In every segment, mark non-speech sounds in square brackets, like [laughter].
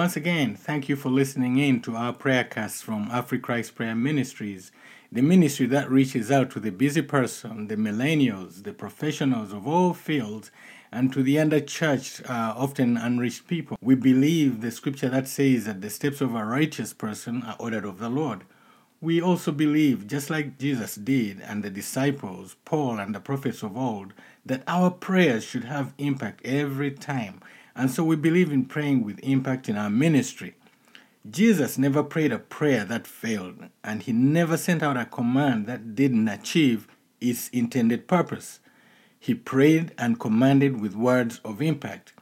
Once again, thank you for listening in to our prayer cast from AfriChrist Prayer Ministries, the ministry that reaches out to the busy person, the millennials, the professionals of all fields, and to the underchurched, uh, often unreached people. We believe the scripture that says that the steps of a righteous person are ordered of the Lord. We also believe, just like Jesus did and the disciples, Paul, and the prophets of old, that our prayers should have impact every time and so we believe in praying with impact in our ministry. Jesus never prayed a prayer that failed, and he never sent out a command that didn't achieve its intended purpose. He prayed and commanded with words of impact.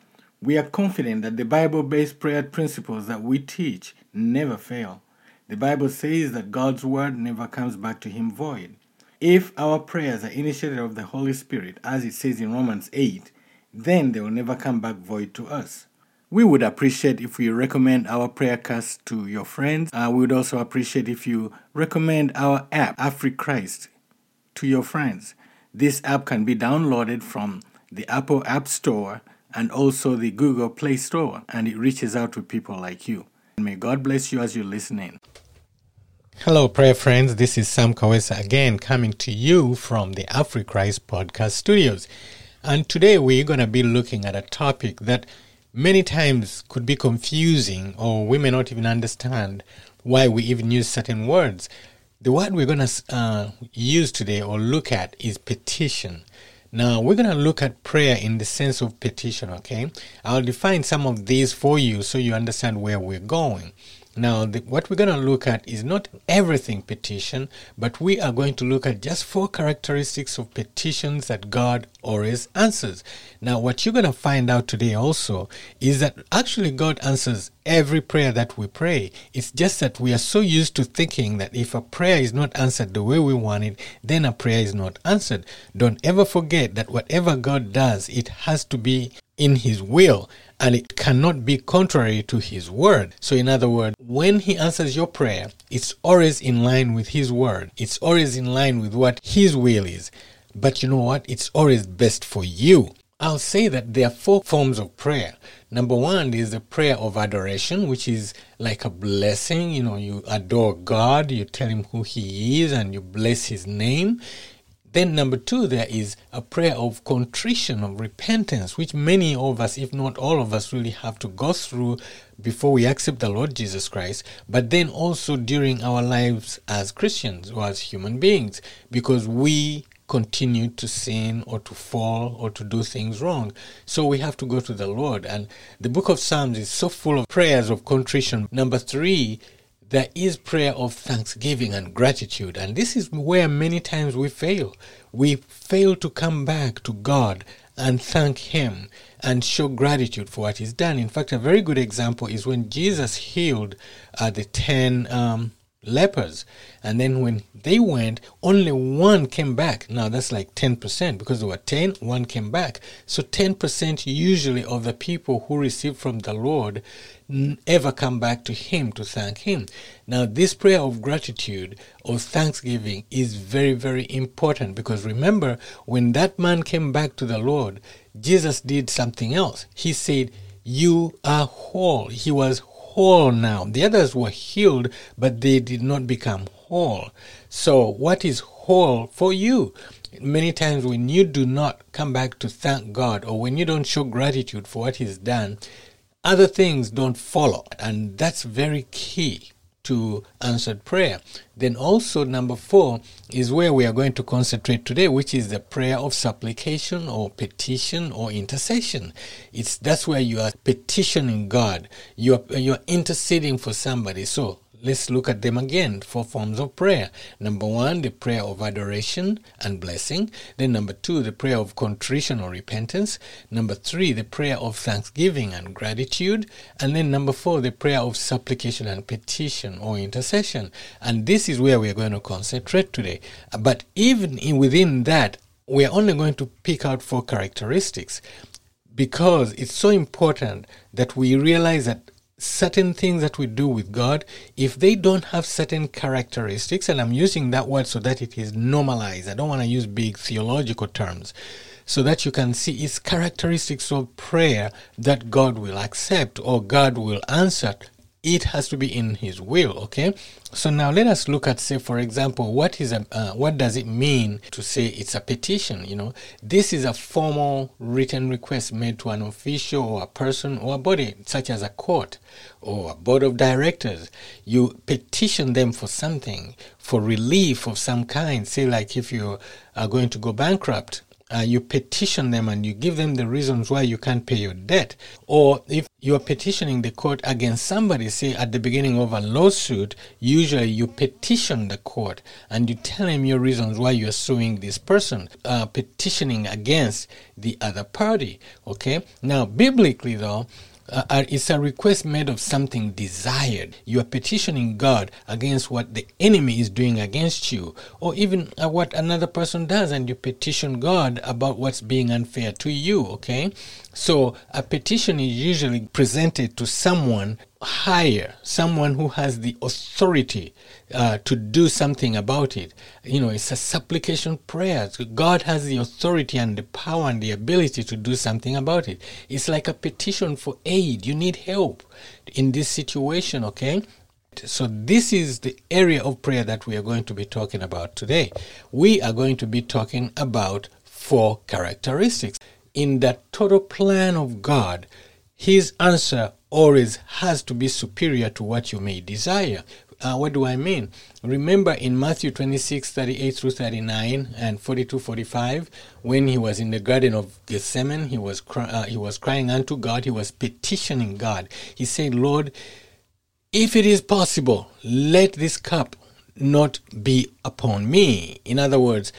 We are confident that the Bible based prayer principles that we teach never fail. The Bible says that God's word never comes back to him void. If our prayers are initiated of the Holy Spirit, as it says in Romans 8, then they will never come back void to us. We would appreciate if you recommend our prayer cast to your friends. Uh, we would also appreciate if you recommend our app, AfriChrist, to your friends. This app can be downloaded from the Apple App Store and also the Google Play Store, and it reaches out to people like you. And may God bless you as you listen in. Hello, prayer friends. This is Sam Kawesa again, coming to you from the AfriChrist Podcast Studios. And today we're going to be looking at a topic that many times could be confusing or we may not even understand why we even use certain words. The word we're going to uh, use today or look at is petition. Now, we're going to look at prayer in the sense of petition, okay? I'll define some of these for you so you understand where we're going. Now, the, what we're going to look at is not everything petition, but we are going to look at just four characteristics of petitions that God always answers. Now, what you're going to find out today also is that actually God answers every prayer that we pray. It's just that we are so used to thinking that if a prayer is not answered the way we want it, then a prayer is not answered. Don't ever forget that whatever God does, it has to be in His will and it cannot be contrary to His word. So, in other words, when He answers your prayer, it's always in line with His word, it's always in line with what His will is. But you know what? It's always best for you. I'll say that there are four forms of prayer. Number one is the prayer of adoration, which is like a blessing. You know, you adore God, you tell Him who He is, and you bless His name. Then, number two, there is a prayer of contrition, of repentance, which many of us, if not all of us, really have to go through before we accept the Lord Jesus Christ, but then also during our lives as Christians or as human beings, because we continue to sin or to fall or to do things wrong. So we have to go to the Lord. And the book of Psalms is so full of prayers of contrition. Number three, there is prayer of thanksgiving and gratitude. And this is where many times we fail. We fail to come back to God and thank Him and show gratitude for what He's done. In fact, a very good example is when Jesus healed uh, the ten um, lepers. And then when they went, only one came back. Now that's like 10% because there were 10, one came back. So 10% usually of the people who receive from the Lord ever come back to Him to thank Him. Now, this prayer of gratitude or thanksgiving is very, very important because remember, when that man came back to the Lord, Jesus did something else. He said, You are whole. He was whole now. The others were healed, but they did not become whole. So, what is whole for you? Many times, when you do not come back to thank God or when you don't show gratitude for what He's done, other things don't follow. And that's very key to answered prayer. Then also number four is where we are going to concentrate today, which is the prayer of supplication or petition or intercession. It's that's where you are petitioning God. You are you are interceding for somebody. So Let's look at them again. Four forms of prayer. Number one, the prayer of adoration and blessing. Then, number two, the prayer of contrition or repentance. Number three, the prayer of thanksgiving and gratitude. And then, number four, the prayer of supplication and petition or intercession. And this is where we are going to concentrate today. But even in, within that, we are only going to pick out four characteristics because it's so important that we realize that certain things that we do with God, if they don't have certain characteristics, and I'm using that word so that it is normalized, I don't want to use big theological terms. so that you can see its characteristics of prayer that God will accept or God will answer it has to be in his will okay? So now let us look at say for example what is a uh, what does it mean to say it's a petition you know? This is a formal written request made to an official or a person or a body such as a court or a board of directors. You petition them for something for relief of some kind. Say like if you are going to go bankrupt uh, you petition them and you give them the reasons why you can't pay your debt. Or if you're petitioning the court against somebody, say at the beginning of a lawsuit, usually you petition the court and you tell them your reasons why you're suing this person, uh, petitioning against the other party. Okay? Now, biblically, though, uh, uh, it's a request made of something desired. You are petitioning God against what the enemy is doing against you, or even uh, what another person does, and you petition God about what's being unfair to you, okay? So a petition is usually presented to someone higher, someone who has the authority uh, to do something about it. You know, it's a supplication prayer. God has the authority and the power and the ability to do something about it. It's like a petition for aid. You need help in this situation, okay? So, this is the area of prayer that we are going to be talking about today. We are going to be talking about four characteristics. In the total plan of God, His answer always has to be superior to what you may desire. Uh, what do I mean? Remember in Matthew 26, 38 through 39 and 42, 45, when he was in the Garden of Gethsemane, he was, cry- uh, he was crying unto God, he was petitioning God. He said, Lord, if it is possible, let this cup not be upon me. In other words,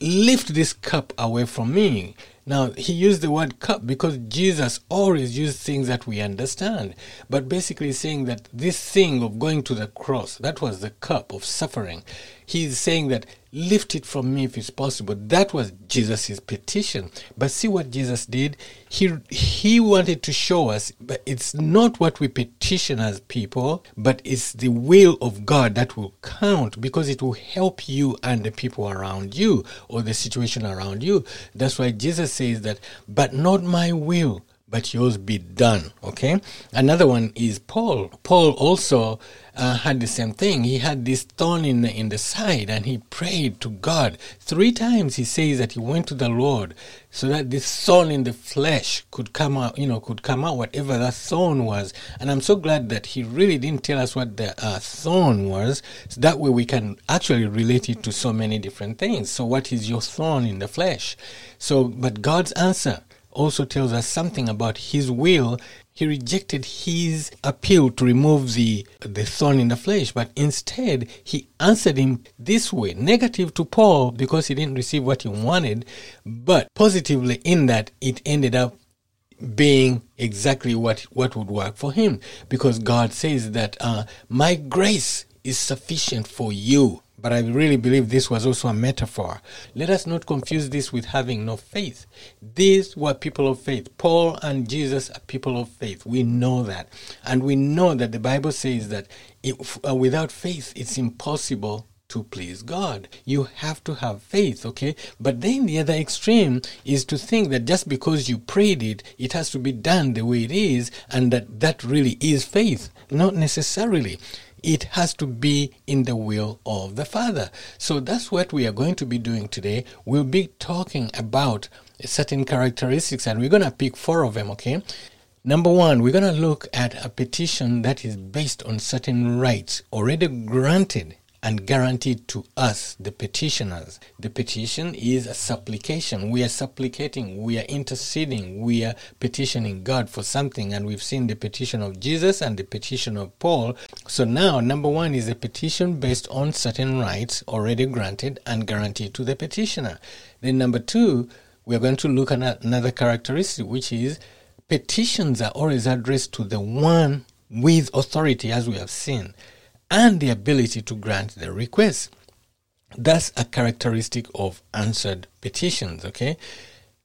lift this cup away from me. Now, he used the word cup because Jesus always used things that we understand. But basically, saying that this thing of going to the cross, that was the cup of suffering. He's saying that lift it from me if it's possible. That was Jesus' petition. But see what Jesus did? He, he wanted to show us, but it's not what we petition as people, but it's the will of God that will count because it will help you and the people around you or the situation around you. That's why Jesus says that, but not my will, but yours be done. Okay. Another one is Paul. Paul also uh, had the same thing. He had this thorn in the, in the side and he prayed to God. Three times he says that he went to the Lord so that this thorn in the flesh could come out, you know, could come out, whatever that thorn was. And I'm so glad that he really didn't tell us what the uh, thorn was. So that way we can actually relate it to so many different things. So, what is your thorn in the flesh? So, but God's answer also tells us something about his will. He rejected his appeal to remove the, the thorn in the flesh, but instead he answered him this way negative to Paul because he didn't receive what he wanted, but positively in that it ended up being exactly what, what would work for him because God says that uh, my grace is sufficient for you but I really believe this was also a metaphor. Let us not confuse this with having no faith. These were people of faith. Paul and Jesus are people of faith. We know that. And we know that the Bible says that if, uh, without faith, it's impossible to please God. You have to have faith, okay? But then the other extreme is to think that just because you prayed it, it has to be done the way it is, and that that really is faith. Not necessarily it has to be in the will of the Father. So that's what we are going to be doing today. We'll be talking about certain characteristics and we're going to pick four of them, okay? Number one, we're going to look at a petition that is based on certain rights already granted and guaranteed to us, the petitioners. The petition is a supplication. We are supplicating, we are interceding, we are petitioning God for something, and we've seen the petition of Jesus and the petition of Paul. So now, number one is a petition based on certain rights already granted and guaranteed to the petitioner. Then, number two, we're going to look at another characteristic, which is petitions are always addressed to the one with authority, as we have seen and the ability to grant the request. That's a characteristic of answered petitions, okay?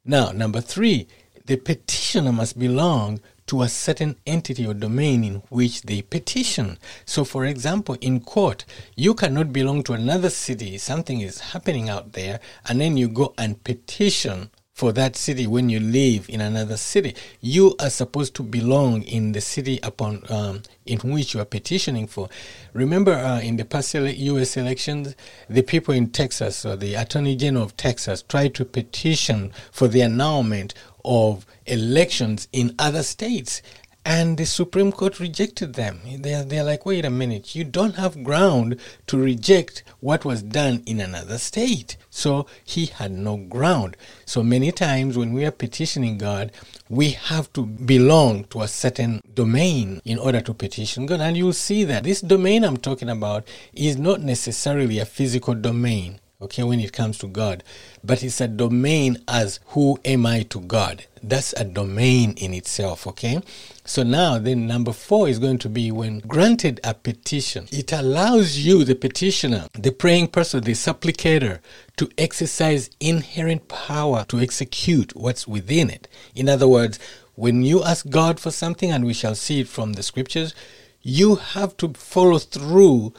Now, number three, the petitioner must belong to a certain entity or domain in which they petition. So, for example, in court, you cannot belong to another city, something is happening out there, and then you go and petition for that city when you live in another city. You are supposed to belong in the city upon um, in which you are petitioning for. Remember, uh, in the past U.S. elections, the people in Texas, or the Attorney General of Texas, tried to petition for the annulment of elections in other states and the Supreme Court rejected them. They're, they're like, wait a minute, you don't have ground to reject what was done in another state. So he had no ground. So many times when we are petitioning God, we have to belong to a certain domain in order to petition God. And you'll see that this domain I'm talking about is not necessarily a physical domain okay, when it comes to God. But it's a domain as who am I to God? That's a domain in itself, okay? So now, then number four is going to be when granted a petition, it allows you, the petitioner, the praying person, the supplicator, to exercise inherent power to execute what's within it. In other words, when you ask God for something, and we shall see it from the scriptures, you have to follow through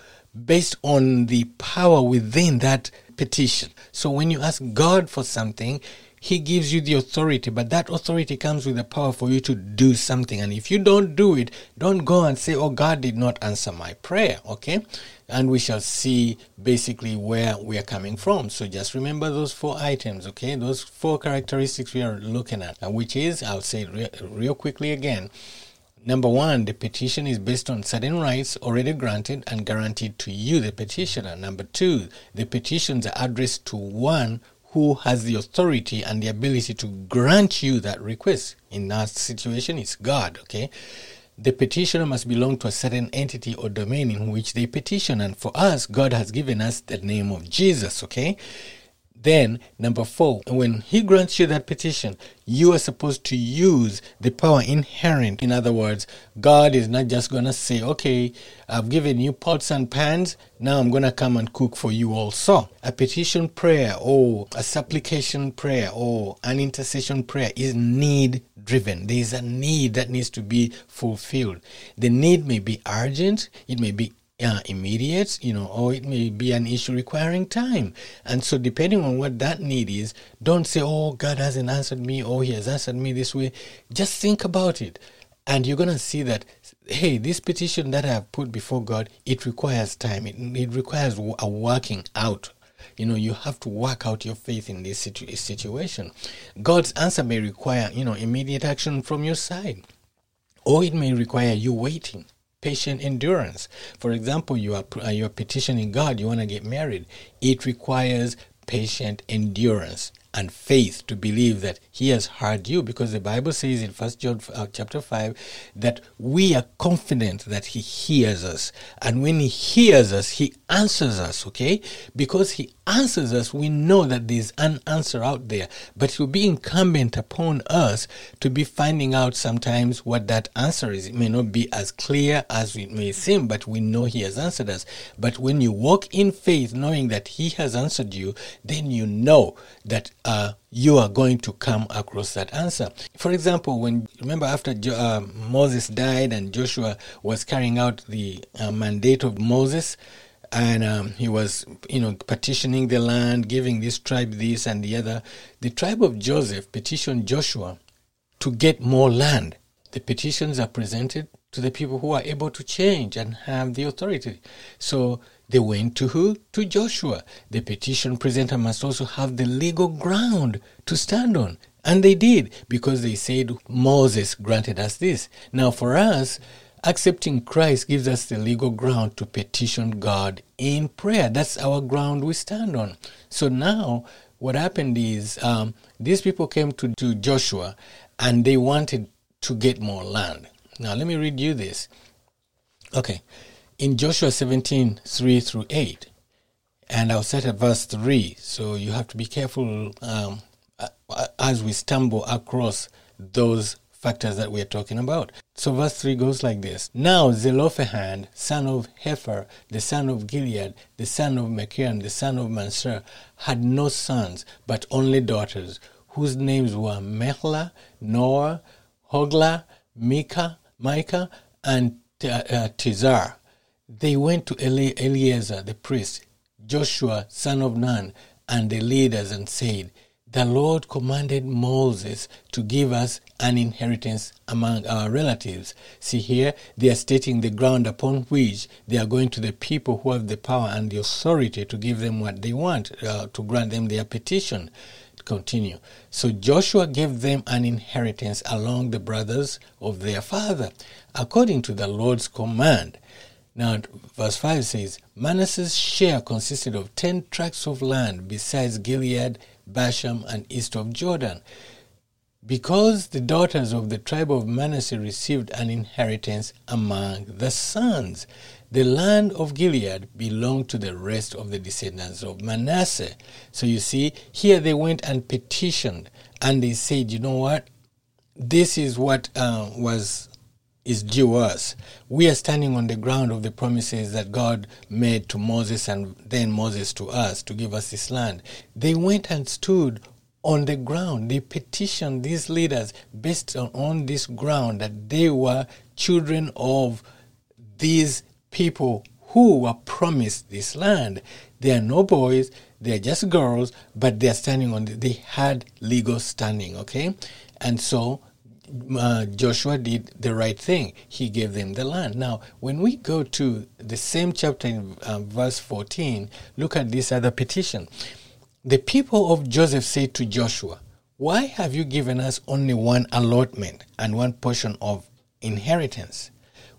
based on the power within that petition. So when you ask God for something, he gives you the authority, but that authority comes with the power for you to do something. And if you don't do it, don't go and say, Oh, God did not answer my prayer. Okay? And we shall see basically where we are coming from. So just remember those four items, okay? Those four characteristics we are looking at, which is, I'll say it re- real quickly again Number one, the petition is based on certain rights already granted and guaranteed to you, the petitioner. Number two, the petitions are addressed to one who has the authority and the ability to grant you that request. In that situation, it's God, okay? The petitioner must belong to a certain entity or domain in which they petition. And for us, God has given us the name of Jesus, okay? Then, number four, when he grants you that petition, you are supposed to use the power inherent. In other words, God is not just going to say, okay, I've given you pots and pans, now I'm going to come and cook for you also. A petition prayer or a supplication prayer or an intercession prayer is need driven. There is a need that needs to be fulfilled. The need may be urgent, it may be uh, immediate, you know, or it may be an issue requiring time. And so, depending on what that need is, don't say, Oh, God hasn't answered me, or He has answered me this way. Just think about it. And you're going to see that, hey, this petition that I have put before God, it requires time, it, it requires a working out. You know, you have to work out your faith in this situ- situation. God's answer may require, you know, immediate action from your side, or it may require you waiting patient endurance. For example, you are uh, you are petitioning God, you want to get married. It requires patient endurance and faith to believe that he has heard you because the bible says in first john uh, chapter 5 that we are confident that he hears us. And when he hears us he answers us okay? Because he answers us we know that there's an answer out there. But it will be incumbent upon us to be finding out sometimes what that answer is. It may not be as clear as it may seem but we know he has answered us. But when you walk in faith knowing that he has answered you then you know that uh, you are going to come across that answer. For example, when remember after uh, Moses died and Joshua was carrying out the uh, mandate of Moses, and um, he was, you know, petitioning the land, giving this tribe this and the other. The tribe of Joseph petitioned Joshua to get more land. The petitions are presented to the people who are able to change and have the authority. So they went to who? To Joshua. The petition presenter must also have the legal ground to stand on. And they did because they said Moses granted us this. Now, for us, accepting Christ gives us the legal ground to petition God in prayer. That's our ground we stand on. So now, what happened is um, these people came to, to Joshua and they wanted to get more land. Now, let me read you this. Okay in Joshua 17 3 through 8. And I'll set at verse 3. So you have to be careful um, as we stumble across those factors that we're talking about. So verse 3 goes like this Now Zelophehad, son of Hepher, the son of Gilead, the son of Machir, the son of Mansur, had no sons, but only daughters, whose names were Mahlah, Noah, Hoglah, Micah, Micah, and uh, Tizar they went to Eli- Eleazar the priest, Joshua son of Nun, and the leaders and said, the Lord commanded Moses to give us an inheritance among our relatives. See here, they are stating the ground upon which they are going to the people who have the power and the authority to give them what they want, uh, to grant them their petition. Continue. So Joshua gave them an inheritance along the brothers of their father, according to the Lord's command. Now, verse 5 says, Manasseh's share consisted of 10 tracts of land besides Gilead, Bashan, and east of Jordan. Because the daughters of the tribe of Manasseh received an inheritance among the sons, the land of Gilead belonged to the rest of the descendants of Manasseh. So you see, here they went and petitioned, and they said, you know what? This is what uh, was is due us. We are standing on the ground of the promises that God made to Moses and then Moses to us to give us this land. They went and stood on the ground. They petitioned these leaders based on, on this ground that they were children of these people who were promised this land. They are no boys, they are just girls, but they are standing on, the, they had legal standing, okay? And so uh, Joshua did the right thing. He gave them the land. Now, when we go to the same chapter in uh, verse 14, look at this other petition. The people of Joseph said to Joshua, Why have you given us only one allotment and one portion of inheritance?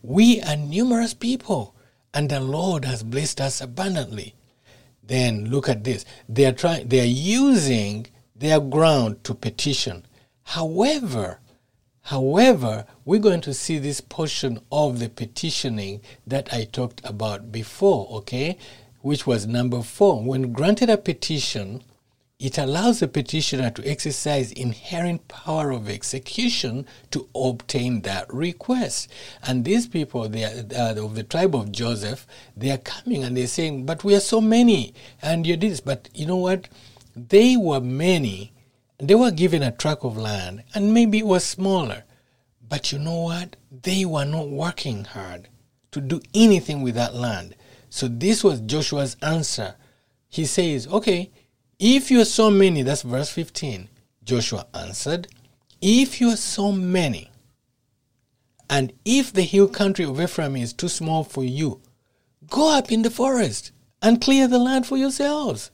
We are numerous people, and the Lord has blessed us abundantly. Then look at this. They are trying they are using their ground to petition. However, However, we're going to see this portion of the petitioning that I talked about before, okay, which was number four. When granted a petition, it allows the petitioner to exercise inherent power of execution to obtain that request. And these people, they are of the tribe of Joseph, they are coming and they're saying, "But we are so many, and you did this." But you know what? They were many, they were given a tract of land, and maybe it was smaller. But you know what? They were not working hard to do anything with that land. So this was Joshua's answer. He says, Okay, if you are so many, that's verse 15. Joshua answered, If you are so many, and if the hill country of Ephraim is too small for you, go up in the forest and clear the land for yourselves.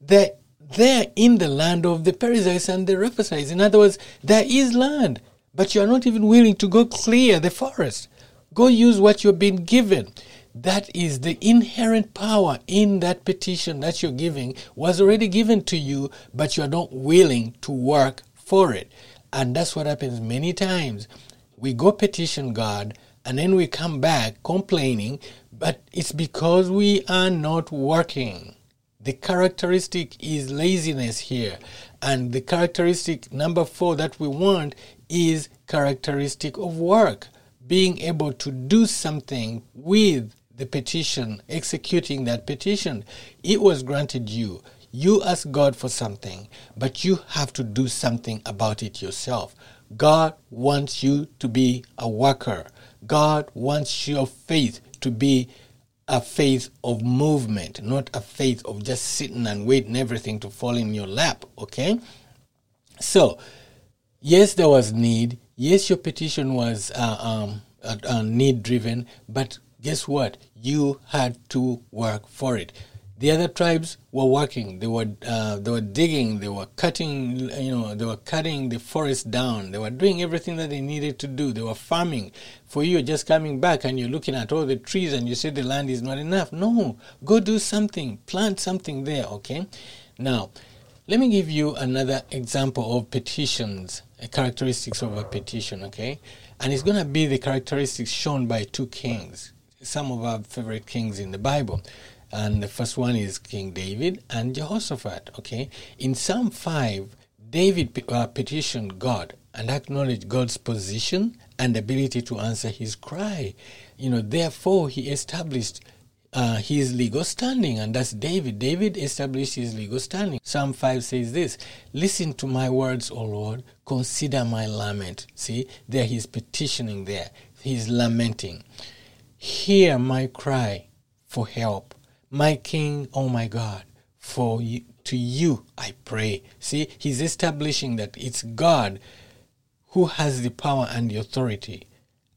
That there in the land of the Perizzites and the Rephaites. In other words, there is land, but you are not even willing to go clear the forest. Go use what you've been given. That is the inherent power in that petition that you're giving was already given to you, but you are not willing to work for it. And that's what happens many times. We go petition God and then we come back complaining, but it's because we are not working. The characteristic is laziness here. And the characteristic number four that we want is characteristic of work. Being able to do something with the petition, executing that petition. It was granted you. You ask God for something, but you have to do something about it yourself. God wants you to be a worker. God wants your faith to be a faith of movement, not a faith of just sitting and waiting everything to fall in your lap. Okay? So, yes, there was need. Yes, your petition was uh, um, uh, uh, need driven, but guess what? You had to work for it. The other tribes were working. They were uh, they were digging. They were cutting. You know, they were cutting the forest down. They were doing everything that they needed to do. They were farming. For you, just coming back and you're looking at all the trees and you say the land is not enough. No, go do something. Plant something there. Okay. Now, let me give you another example of petitions, characteristics of a petition. Okay, and it's going to be the characteristics shown by two kings, some of our favorite kings in the Bible and the first one is King David and Jehoshaphat. Okay, in Psalm five, David uh, petitioned God and acknowledged God's position and ability to answer his cry. You know, therefore he established uh, his legal standing, and that's David. David established his legal standing. Psalm 5 says this Listen to my words, O Lord, consider my lament. See, there he's petitioning there, he's lamenting. Hear my cry for help my King, oh my God, for you, to you I pray. See, he's establishing that it's God who has the power and the authority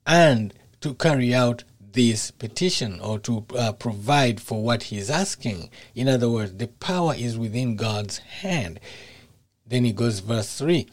and to carry out this petition or to uh, provide for what he's asking. In other words, the power is within God's hand. Then he goes, verse 3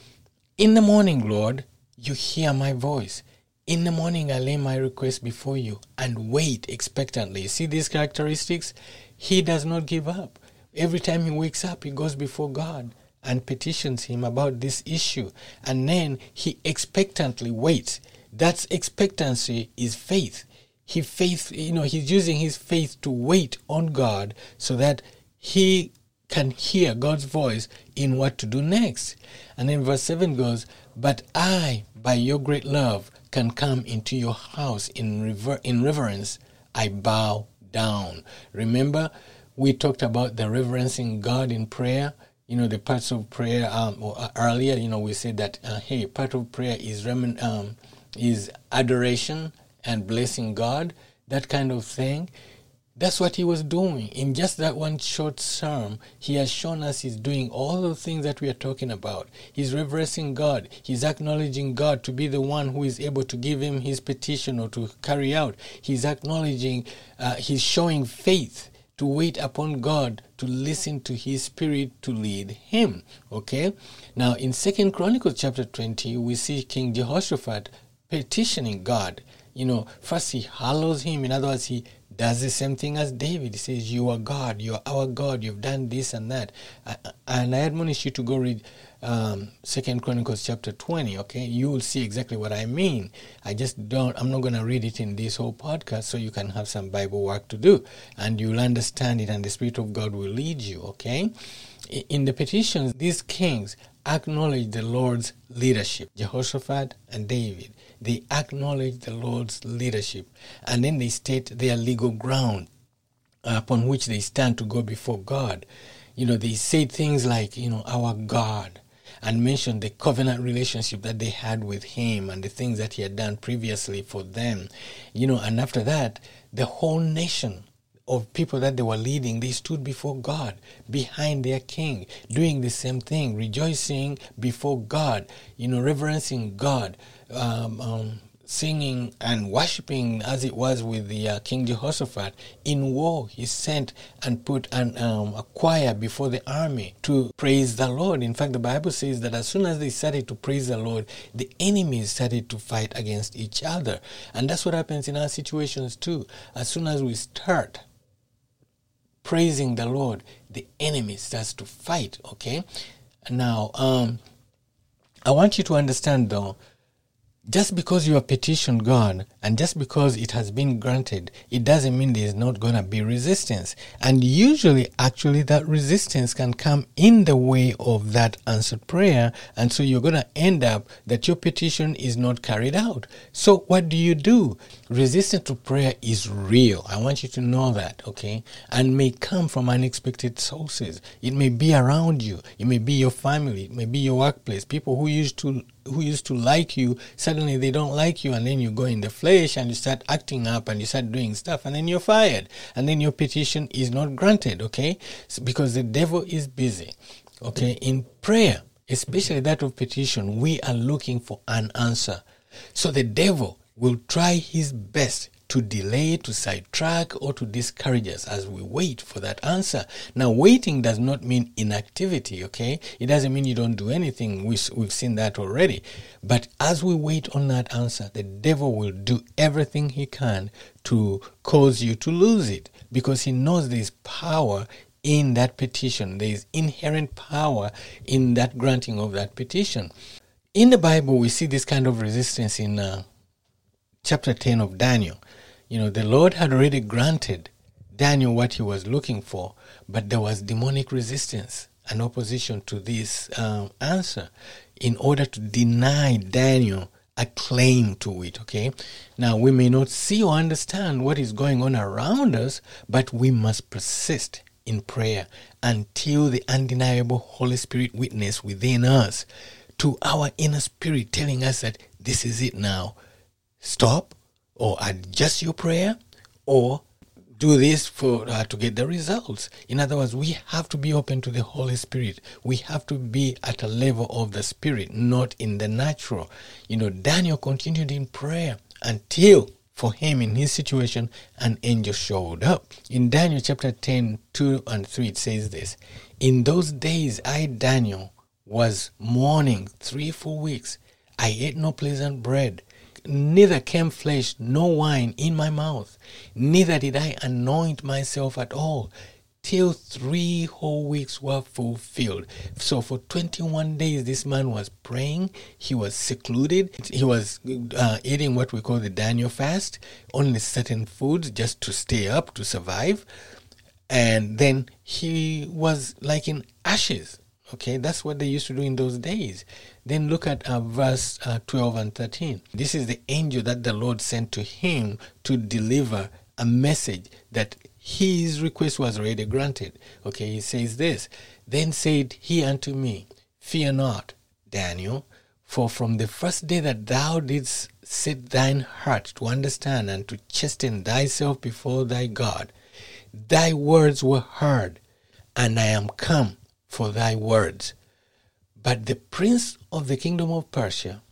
In the morning, Lord, you hear my voice. In the morning, I lay my request before you and wait expectantly. See these characteristics? He does not give up. Every time he wakes up, he goes before God and petitions him about this issue. And then he expectantly waits. That's expectancy is faith. He faith, you know, he's using his faith to wait on God so that he can hear God's voice in what to do next. And then verse 7 goes, But I, by your great love, can come into your house in, rever- in reverence. I bow down. Remember, we talked about the reverencing God in prayer. You know, the parts of prayer um, uh, earlier, you know, we said that, uh, hey, part of prayer is, remen- um, is adoration and blessing God, that kind of thing. That's what he was doing. In just that one short psalm, he has shown us he's doing all the things that we are talking about. He's reverencing God. He's acknowledging God to be the one who is able to give him his petition or to carry out. He's acknowledging, uh, he's showing faith to wait upon God, to listen to his spirit to lead him. Okay? Now in Second Chronicles chapter 20, we see King Jehoshaphat petitioning God. You know, first he hallows him, in other words, he does the same thing as David. He says, You are God, you are our God, you've done this and that. And I admonish you to go read um, Second Chronicles chapter 20, okay? You will see exactly what I mean. I just don't, I'm not going to read it in this whole podcast so you can have some Bible work to do. And you'll understand it, and the Spirit of God will lead you, okay? In the petitions, these kings acknowledge the Lord's leadership, Jehoshaphat and David they acknowledge the Lord's leadership, and then they state their legal ground upon which they stand to go before God. You know, they say things like, you know, our God, and mention the covenant relationship that they had with Him and the things that He had done previously for them. You know, and after that, the whole nation of people that they were leading, they stood before God, behind their king, doing the same thing, rejoicing before God, you know, reverencing God, um, um, singing and worshiping as it was with the uh, King Jehoshaphat. In war, he sent and put an, um, a choir before the army to praise the Lord. In fact, the Bible says that as soon as they started to praise the Lord, the enemies started to fight against each other. And that's what happens in our situations too. As soon as we start praising the Lord, the enemy starts to fight. Okay? Now, um, I want you to understand though just because you have petitioned God and just because it has been granted, it doesn't mean there's not going to be resistance. And usually, actually, that resistance can come in the way of that answered prayer. And so you're going to end up that your petition is not carried out. So, what do you do? Resistance to prayer is real. I want you to know that, okay? And may come from unexpected sources. It may be around you, it may be your family, it may be your workplace, people who used to who used to like you, suddenly they don't like you, and then you go in the flesh and you start acting up and you start doing stuff, and then you're fired, and then your petition is not granted, okay? So because the devil is busy, okay? In prayer, especially that of petition, we are looking for an answer. So the devil will try his best to delay, to sidetrack, or to discourage us as we wait for that answer. Now, waiting does not mean inactivity, okay? It doesn't mean you don't do anything. We, we've seen that already. But as we wait on that answer, the devil will do everything he can to cause you to lose it because he knows there's power in that petition. There is inherent power in that granting of that petition. In the Bible, we see this kind of resistance in uh, chapter 10 of Daniel. You know, the Lord had already granted Daniel what he was looking for, but there was demonic resistance and opposition to this um, answer in order to deny Daniel a claim to it. Okay, now we may not see or understand what is going on around us, but we must persist in prayer until the undeniable Holy Spirit witness within us to our inner spirit telling us that this is it now. Stop or adjust your prayer or do this for uh, to get the results. In other words, we have to be open to the Holy Spirit. We have to be at a level of the Spirit, not in the natural. You know, Daniel continued in prayer until for him in his situation an angel showed up. In Daniel chapter 10, 2 and 3, it says this In those days, I, Daniel, was mourning three full weeks. I ate no pleasant bread neither came flesh nor wine in my mouth, neither did I anoint myself at all, till three whole weeks were fulfilled. So for 21 days, this man was praying. He was secluded. He was uh, eating what we call the Daniel fast, only certain foods just to stay up, to survive. And then he was like in ashes. Okay, that's what they used to do in those days. Then look at uh, verse uh, 12 and 13. This is the angel that the Lord sent to him to deliver a message that his request was already granted. Okay, he says this Then said he unto me, Fear not, Daniel, for from the first day that thou didst set thine heart to understand and to chasten thyself before thy God, thy words were heard, and I am come for thy words. But the prince of the kingdom of Persia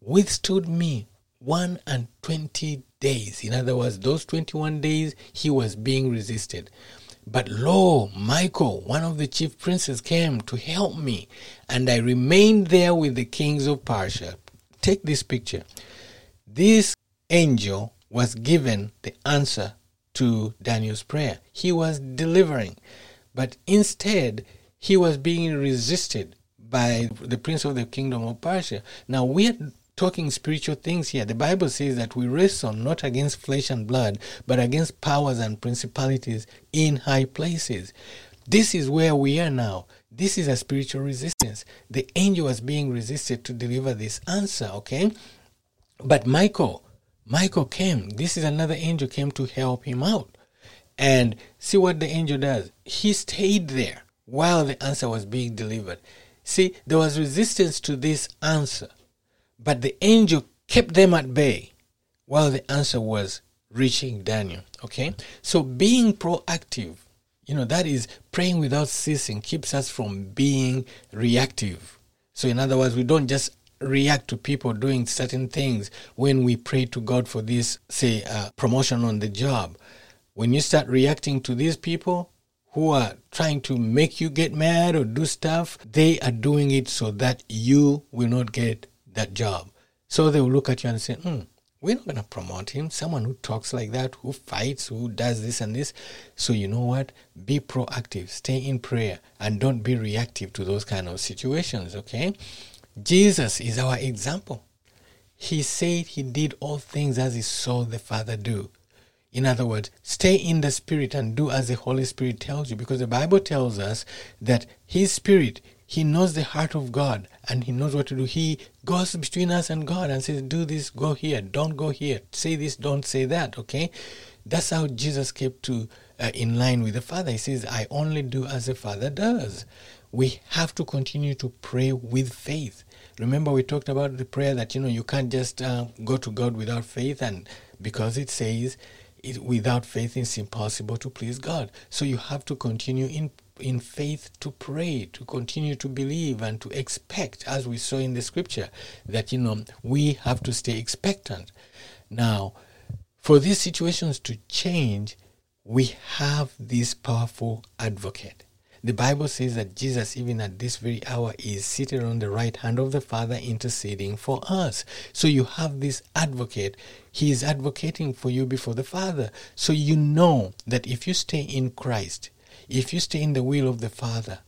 withstood me one and twenty days. In other words, those 21 days he was being resisted. But lo, Michael, one of the chief princes, came to help me, and I remained there with the kings of Persia. Take this picture. This angel was given the answer to Daniel's prayer. He was delivering, but instead, he was being resisted by the prince of the kingdom of Persia. Now we are talking spiritual things here. The Bible says that we wrestle not against flesh and blood, but against powers and principalities in high places. This is where we are now. This is a spiritual resistance. The angel was being resisted to deliver this answer, okay? But Michael, Michael came. This is another angel came to help him out. And see what the angel does. He stayed there while the answer was being delivered. See, there was resistance to this answer, but the angel kept them at bay while the answer was reaching Daniel. Okay? So being proactive, you know, that is praying without ceasing keeps us from being reactive. So, in other words, we don't just react to people doing certain things when we pray to God for this, say, uh, promotion on the job. When you start reacting to these people, who are trying to make you get mad or do stuff, they are doing it so that you will not get that job. So they will look at you and say, hmm, we're not going to promote him. Someone who talks like that, who fights, who does this and this. So you know what? Be proactive, stay in prayer, and don't be reactive to those kind of situations, okay? Jesus is our example. He said he did all things as he saw the Father do. In other words, stay in the Spirit and do as the Holy Spirit tells you, because the Bible tells us that His Spirit, He knows the heart of God and He knows what to do. He goes between us and God and says, Do this, go here, don't go here, say this, don't say that, okay? That's how Jesus kept to uh, in line with the Father. He says, I only do as the Father does. We have to continue to pray with faith. Remember, we talked about the prayer that you know you can't just uh, go to God without faith, and because it says it, without faith it's impossible to please God. So you have to continue in in faith to pray, to continue to believe and to expect, as we saw in the scripture, that you know we have to stay expectant. Now, for these situations to change, we have this powerful advocate. The Bible says that Jesus, even at this very hour, is seated on the right hand of the Father interceding for us. So you have this advocate. He is advocating for you before the Father. So you know that if you stay in Christ, if you stay in the will of the Father,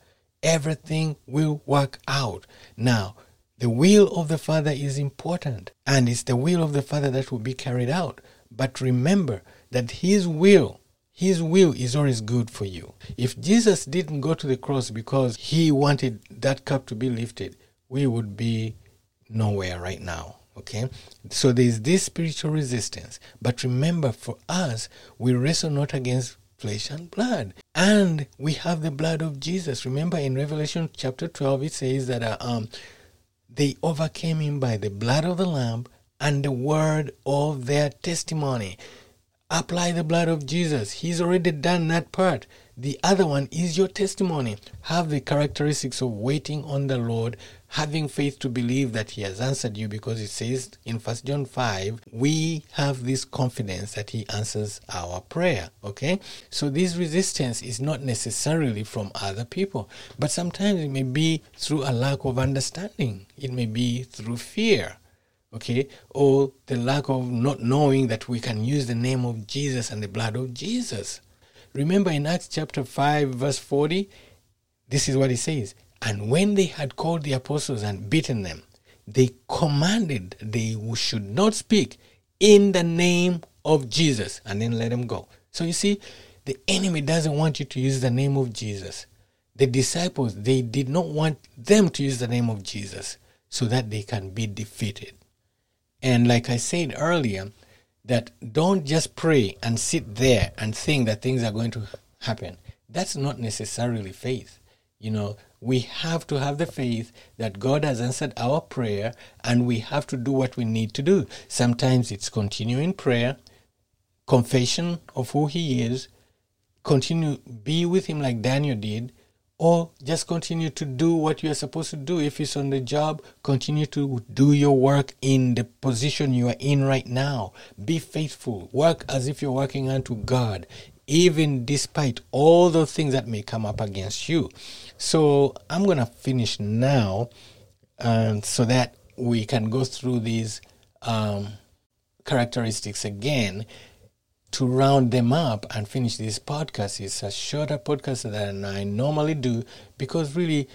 everything will work out. Now, the will of the Father is important, and it's the will of the Father that will be carried out. But remember that His will his will is always good for you. If Jesus didn't go to the cross because he wanted that cup to be lifted, we would be nowhere right now. Okay? So there's this spiritual resistance. But remember, for us, we wrestle not against flesh and blood. And we have the blood of Jesus. Remember in Revelation chapter 12, it says that uh, um, they overcame him by the blood of the Lamb and the word of their testimony apply the blood of Jesus. He's already done that part. The other one is your testimony. Have the characteristics of waiting on the Lord, having faith to believe that He has answered you because it says in 1 John 5, we have this confidence that He answers our prayer. Okay? So this resistance is not necessarily from other people, but sometimes it may be through a lack of understanding, it may be through fear okay, or the lack of not knowing that we can use the name of Jesus and the blood of Jesus. Remember in Acts chapter 5, verse 40, this is what it says. And when they had called the apostles and beaten them, they commanded they should not speak in the name of Jesus and then let them go. So you see, the enemy doesn't want you to use the name of Jesus. The disciples, they did not want them to use the name of Jesus so that they can be defeated. And like I said earlier, that don't just pray and sit there and think that things are going to happen. That's not necessarily faith. You know, we have to have the faith that God has answered our prayer and we have to do what we need to do. Sometimes it's continuing prayer, confession of who He is, continue, be with Him like Daniel did, or just continue to do what you're supposed to do. If it's on the job, continue to do your work in the position you are in right now. Be faithful. Work as if you're working unto God, even despite all the things that may come up against you. So I'm going to finish now um, so that we can go through these um, characteristics again to round them up and finish this podcast. It's a shorter podcast than I normally do because really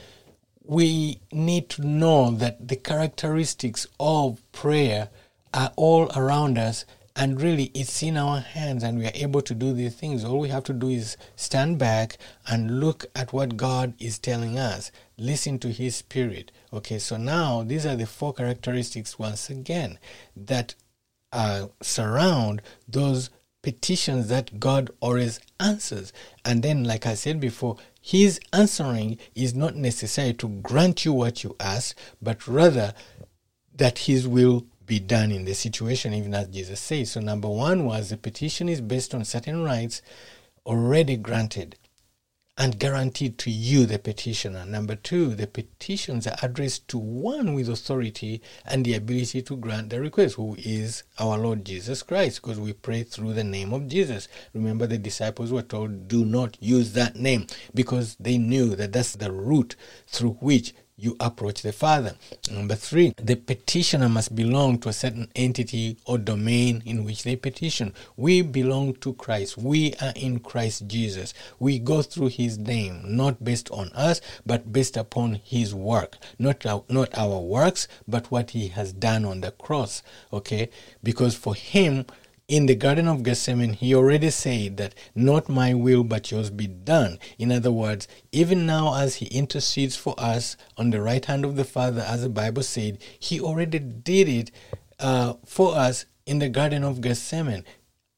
we need to know that the characteristics of prayer are all around us and really it's in our hands and we are able to do these things. All we have to do is stand back and look at what god is telling us. Listen to his spirit. Okay so now these are the four characteristics once again that uh, surround those petitions that God always answers. And then, like I said before, His answering is not necessary to grant you what you ask, but rather that His will be done in the situation, even as Jesus says. So, number one was the petition is based on certain rights already granted and guaranteed to you, the petitioner. Number two, the petitions are addressed to one with authority and the ability to grant the request, who is our Lord Jesus Christ, because we pray through the name of Jesus. Remember, the disciples were told, do not use that name, because they knew that that's the route through which you approach the Father. Number three, the petitioner must belong to a certain entity or domain in which they petition. We belong to Christ. We are in Christ Jesus. We go through His name, not based on us, but based upon His work. Not our, not our works, but what He has done on the cross. Okay? Because for Him, in the Garden of Gethsemane, he already said that not my will but yours be done. In other words, even now as he intercedes for us on the right hand of the Father, as the Bible said, he already did it uh, for us in the Garden of Gethsemane.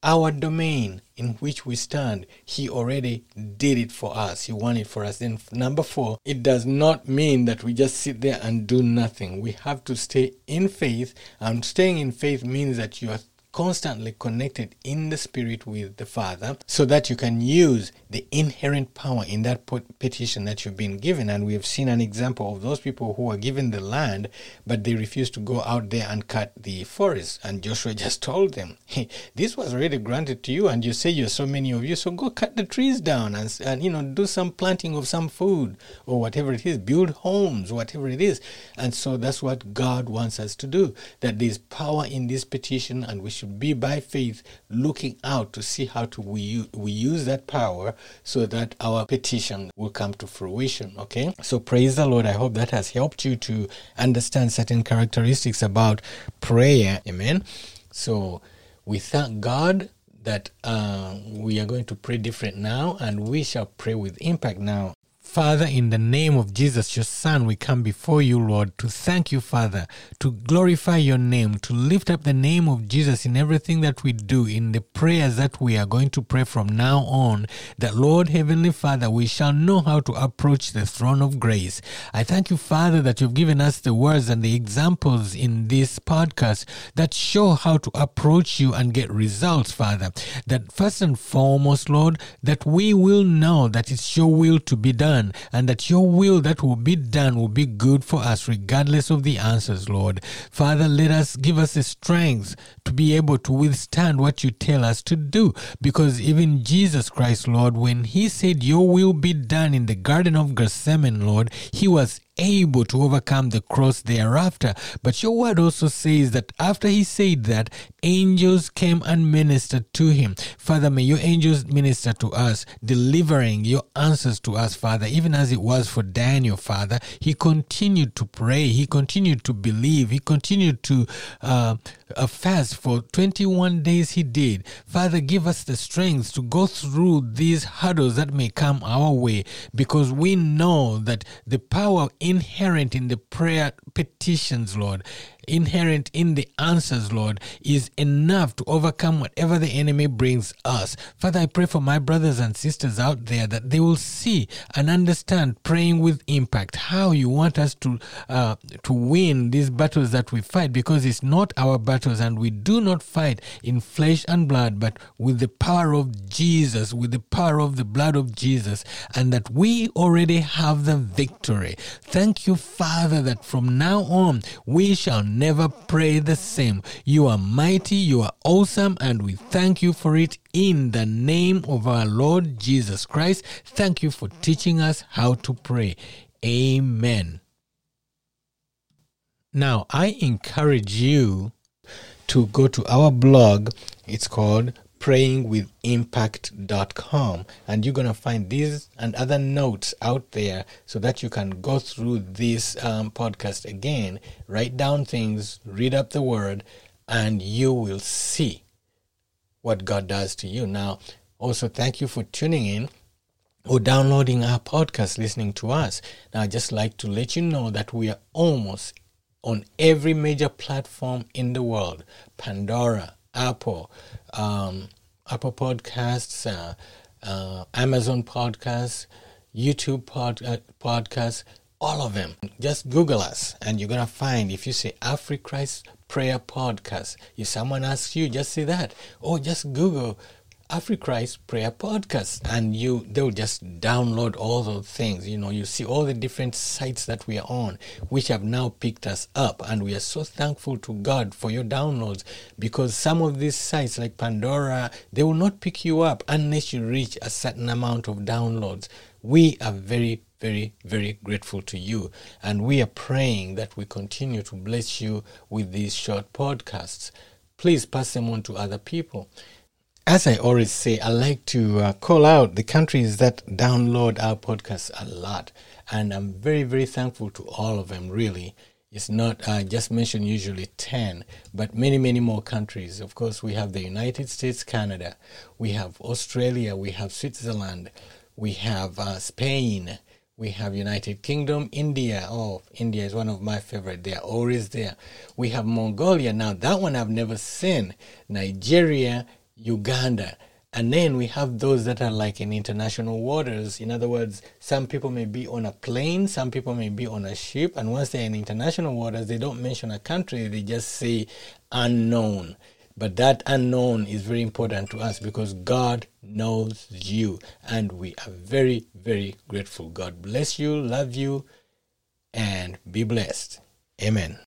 Our domain in which we stand, he already did it for us. He won it for us. Then, number four, it does not mean that we just sit there and do nothing. We have to stay in faith, and staying in faith means that you are constantly connected in the spirit with the Father so that you can use the inherent power in that petition that you've been given. And we have seen an example of those people who are given the land, but they refuse to go out there and cut the forest. And Joshua [laughs] just told them, hey, This was already granted to you, and you say you're so many of you, so go cut the trees down and, and you know do some planting of some food or whatever it is, build homes, whatever it is. And so that's what God wants us to do. That there's power in this petition, and we should be by faith looking out to see how to we, we use that power so that our petition will come to fruition. Okay? So praise the Lord. I hope that has helped you to understand certain characteristics about prayer. Amen. So we thank God that uh, we are going to pray different now and we shall pray with impact now Father, in the name of Jesus, your Son, we come before you, Lord, to thank you, Father, to glorify your name, to lift up the name of Jesus in everything that we do, in the prayers that we are going to pray from now on, that, Lord, Heavenly Father, we shall know how to approach the throne of grace. I thank you, Father, that you've given us the words and the examples in this podcast that show how to approach you and get results, Father. That first and foremost, Lord, that we will know that it's your will to be done done, and that your will that will be done will be good for us, regardless of the answers, Lord. Father, let us give us the strength to be able to withstand what you tell us to do, because even Jesus Christ, Lord, when he said, Your will be done in the Garden of Gethsemane, Lord, he was able to overcome the cross thereafter. But your word also says that after he said that, angels came and ministered to him. Father, may your angels minister to us, delivering your answers to us, Father, even as it was for Daniel, Father. He continued to pray, he continued to believe, he continued to uh, uh, fast for 21 days. He did. Father, give us the strength to go through these hurdles that may come our way because we know that the power inherent in the prayer petitions, Lord, inherent in the answers, Lord, is enough to overcome whatever the enemy brings us. Father, I pray for my brothers and sisters out there that they will see and understand praying with impact, how you want us to uh, to win these battles that we fight, because it's not our battles and we do not fight in flesh and blood, but with the power of Jesus, with the power of the blood of Jesus, and that we already have the victory. Thank you, Father, that from now on we shall never pray the same. You are mighty, you are awesome, and we thank you for it in the name of our Lord Jesus Christ. Thank you for teaching us how to pray. Amen. Now, I encourage you to go to our blog. It's called prayingwithimpact.com and you're going to find these and other notes out there so that you can go through this um, podcast again write down things read up the word and you will see what god does to you. Now also thank you for tuning in or downloading our podcast listening to us. Now i'd just like to let you know that we are almost on every major platform in the world. Pandora apple um, Apple Podcasts, uh, uh, Amazon Podcasts, YouTube pod, uh, Podcasts, all of them. Just Google us and you're going to find, if you say AfriChrist Prayer Podcast, if someone asks you, just say that. Or just Google AfriChrist Prayer Podcast, and you they'll just download all those things. You know, you see all the different sites that we are on, which have now picked us up, and we are so thankful to God for your downloads because some of these sites, like Pandora, they will not pick you up unless you reach a certain amount of downloads. We are very very, very grateful to you. And we are praying that we continue to bless you with these short podcasts. Please pass them on to other people as I always say, I like to uh, call out the countries that download our podcast a lot. And I'm very, very thankful to all of them, really. It's not uh, just mentioned usually 10, but many, many more countries. Of course, we have the United States, Canada, we have Australia, we have Switzerland, we have uh, Spain, we have United Kingdom, India. Oh, India is one of my favorite. They are always there. We have Mongolia. Now, that one I've never seen. Nigeria, Uganda. And then we have those that are like in international waters. In other words, some people may be on a plane, some people may be on a ship, and once they're in international waters, they don't mention a country, they just say unknown. But that unknown is very important to us because God knows you, and we are very, very grateful. God bless you, love you, and be blessed. Amen.